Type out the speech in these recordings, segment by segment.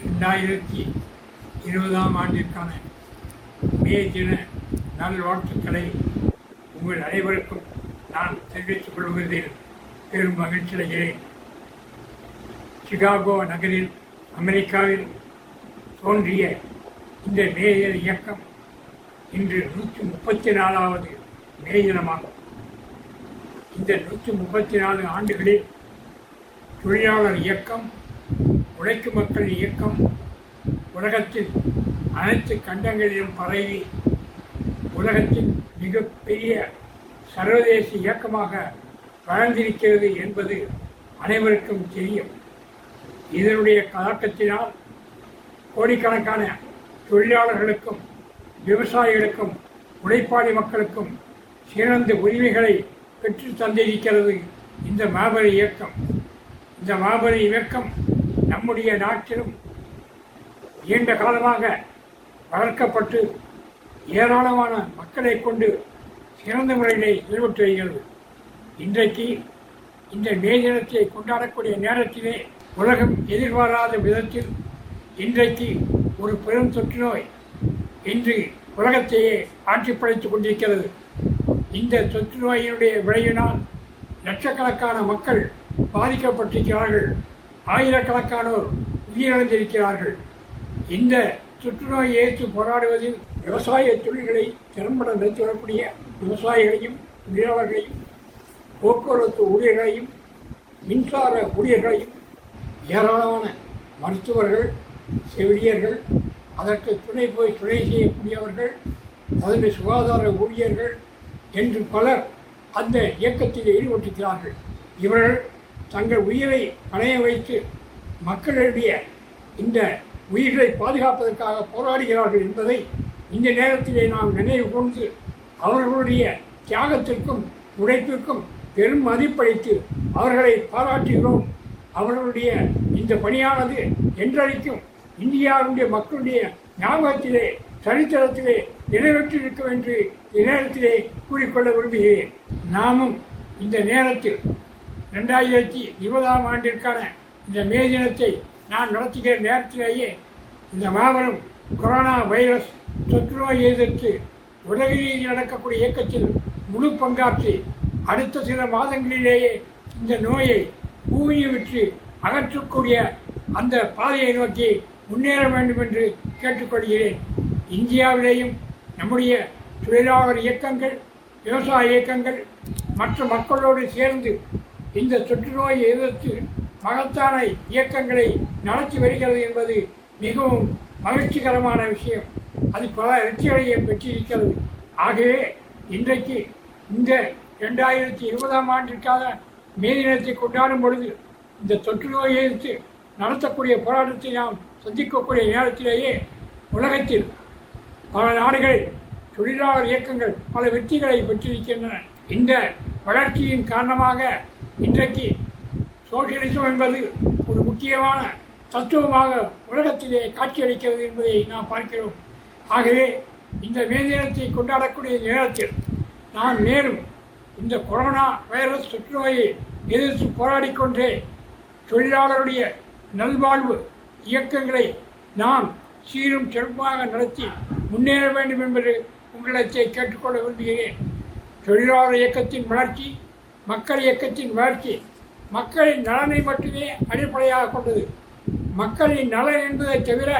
ரெண்டாயிரத்தி இருபதாம் ஆண்டிற்கான மே தின நல்வாழ்த்துக்களை உங்கள் அனைவருக்கும் நான் தெரிவித்துக் கொள்வதில் பெரும் மகிழ்ச்சி அடைகிறேன். சிகாகோ நகரில் அமெரிக்காவில் தோன்றிய இந்த மேயர் இயக்கம் இன்று நூற்றி முப்பத்தி நாலாவது மே தினமாகும். இந்த நூற்றி முப்பத்தி நாலு ஆண்டுகளில் தொழிலாளர் இயக்கம் உழைக்கும் மக்கள் இயக்கம் உலகத்தில் அனைத்து கண்டங்களிலும் பரவி உலகத்தின் மிகப்பெரிய சர்வதேச இயக்கமாக வளர்ந்திருக்கிறது என்பது அனைவருக்கும் தெரியும். இதனுடைய கலாட்டத்தினால் கோடிக்கணக்கான தொழிலாளர்களுக்கும் விவசாயிகளுக்கும் உழைப்பாளி மக்களுக்கும் சிறந்த உரிமைகளை பெற்று தந்திருக்கிறது இந்த மாபெரும் இயக்கம். இந்த மாபெரும் இயக்கம் நம்முடைய நாட்டிலும் நீண்ட காலமாக வளர்க்கப்பட்டு ஏராளமான மக்களை கொண்டு சிறந்த முறையிலே ஈடுபட்டு வருகிறது. இன்றைக்கு இந்த மே தினத்தை கொண்டாடக்கூடிய நேரத்திலே உலகம் எதிர்பாராத விதத்தில் இன்றைக்கு ஒரு பெரும் தொற்று நோய் இன்று உலகத்தையே ஆட்சி படைத்துக் கொண்டிருக்கிறது. இந்த தொற்று நோயினுடைய விளைவினால் லட்சக்கணக்கான மக்கள் பாதிக்கப்பட்டிருக்கிறார்கள். ஆயிரக்கணக்கானோர் உயிரிழந்திருக்கிறார்கள். இந்த சுற்றுநோய் ஏற்று போராடுவதில் விவசாய தொழில்களை திறம்பட நடத்தி வரக்கூடிய விவசாயிகளையும் தொழிலாளர்களையும் போக்குவரத்து ஊழியர்களையும் மின்சார ஊழியர்களையும் ஏராளமான மருத்துவர்கள் செவிலியர்கள் அதற்கு துணை போய் துணை செய்யக்கூடியவர்கள் அதன் சுகாதார ஊழியர்கள் என்று பலர் அந்த இயக்கத்தில் ஈடுபட்டிருக்கிறார்கள். இவர்கள் தங்கள் உயிரை பணைய வைத்து மக்களுடைய இந்த உயிர்களை பாதுகாப்பதற்காக போராடுகிறார்கள் என்பதை இந்த நேரத்திலே நாம் நினைவு கொண்டு அவர்களுடைய தியாகத்திற்கும் உழைப்பிற்கும் பெரும் மதிப்பளித்து அவர்களை பாராட்டுகிறோம். அவர்களுடைய இந்த பணியானது என்றழைக்கும் இந்தியாவுடைய மக்களுடைய ஞாபகத்திலே சரித்திரத்திலே நிறைவேற்றிருக்கும் என்று இந்நேரத்திலே கூறிக்கொள்ள விரும்புகிறேன். நாமும் இந்த நேரத்தில் ரெண்டாயிரத்தி இருபதாம் ஆண்டிற்கான இந்த மே தினத்தை நான் நடத்துகிற நேரத்திலேயே இந்த மாபெரும் கொரோனா வைரஸ் தொற்று நோய் எதிர்த்து உலகிலேயே நடக்கக்கூடிய இயக்கத்தில் முழு பங்காற்றி அடுத்த சில மாதங்களிலேயே இந்த நோயை பூமியை விற்று அகற்றக்கூடிய அந்த பாதையை நோக்கி முன்னேற வேண்டும் என்று கேட்டுக்கொள்கிறேன். இந்தியாவிலேயும் நம்முடைய தொழிலாளர் இயக்கங்கள் விவசாய இயக்கங்கள் மற்ற மக்களோடு சேர்ந்து இந்த தொற்று நோயை எதிர்த்து மகத்தான இயக்கங்களை நடத்தி வருகிறது என்பது மிகவும் மகிழ்ச்சிகரமான விஷயம். அது பல வெற்றிகளை பெற்றிருக்கிறது. ஆகவே இன்றைக்கு இந்த ரெண்டாயிரத்தி இருபதாம் ஆண்டிற்காக மே தினத்தை கொண்டாடும் பொழுது இந்த தொற்று நோயை எதிர்த்து நடத்தக்கூடிய போராட்டத்தை நாம் சந்திக்கக்கூடிய நேரத்திலேயே உலகத்தில் பல நாடுகளில் தொழிலாளர் இயக்கங்கள் பல வெற்றிகளை பெற்றிருக்கின்றன. இந்த வளர்ச்சியின் காரணமாக இன்றைக்கு சோசியலிசம் என்பது ஒரு முக்கியமான தத்துவமாக உலகத்திலே காட்சியளிக்கிறது என்பதை நாம் பார்க்கிறோம். ஆகவே இந்த மே தினத்தை கொண்டாடக்கூடிய நேரத்தில் நான் மேலும் இந்த கொரோனா வைரஸ் தொற்றுநோயை எதிர்த்து போராடிக்கொண்டே தொழிலாளருடைய நல்வாழ்வு இயக்கங்களை நாம் சீரும் சிறப்பாக நடத்தி முன்னேற வேண்டும் என்பது உங்களிடத்தை கேட்டுக்கொள்ள விரும்புகிறேன். தொழிலாளர் இயக்கத்தின் வளர்ச்சி மக்கள் இயக்கத்தின் வளர்ச்சி மக்களின் நலனை மட்டுமே அடிப்படையாக கொண்டது. மக்களின் நலன் என்பதை தவிர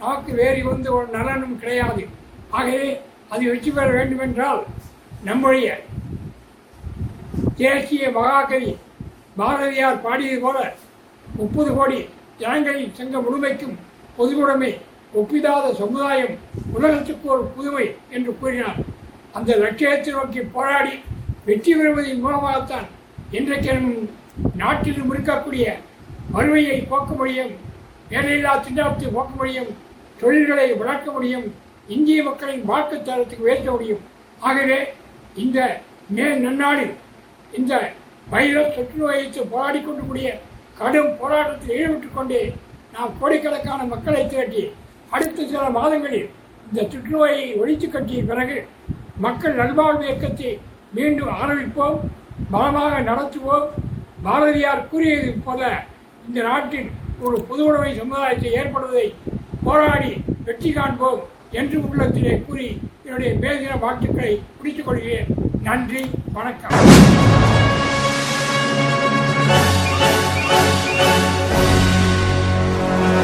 நமக்கு வேறு எந்த ஒரு நலனும் கிடையாது. ஆகவே அது வெற்றி பெற வேண்டுமென்றால் நம்முடைய தேசிய மகாகவி பாரதியார் பாடியது போல முப்பது கோடி ஜனங்களின் சங்க முழுமைக்கும் பொதுவுடைமை ஒப்பிடாத சமுதாயம் உலகத்துக்கு ஒரு புதுமை என்று கூறினார். அந்த லட்சியத்தை நோக்கி போராடி வெற்றி பெறுவதன் மூலமாகத்தான் இன்றைக்கு நம் நாட்டில் இருக்கக்கூடிய வறுமையை போக்க முடியும் வேலையில்லா திண்டாட்டத்தை போக்க முடியும் தொழில்களை வளர்க்க முடியும் இந்திய மக்களின் வாழ்க்கை தரத்துக்கு உயர்த்த முடியும். ஆகவே இந்த மே நன்னாளில் இந்த வைரஸ் தொற்று நோயை போராடி கொண்டிருக்கூடிய கடும் போராட்டத்தில் ஈடுபட்டு கொண்டே நாம் கோடிக்கணக்கான மக்களை திரட்டி அடுத்த சில மாதங்களில் இந்த தொற்றுநோயை ஒழித்து கட்டிய பிறகு மக்கள் நல்வாழ்வு இயக்கத்தை மீண்டும் ஆரம்பிப்போம். பலமாக நடத்துவோம். பாரதியார் கூறியது போல இந்த நாட்டின் ஒரு புது புதுவுடைமை சமுதாயத்தை ஏற்படுவதை போராடி வெற்றி காண்போம் என்று உள்ளத்திலே கூறி என்னுடைய பேசின வாழ்த்துக்களை முடித்துக் கொள்கிறேன். நன்றி வணக்கம்.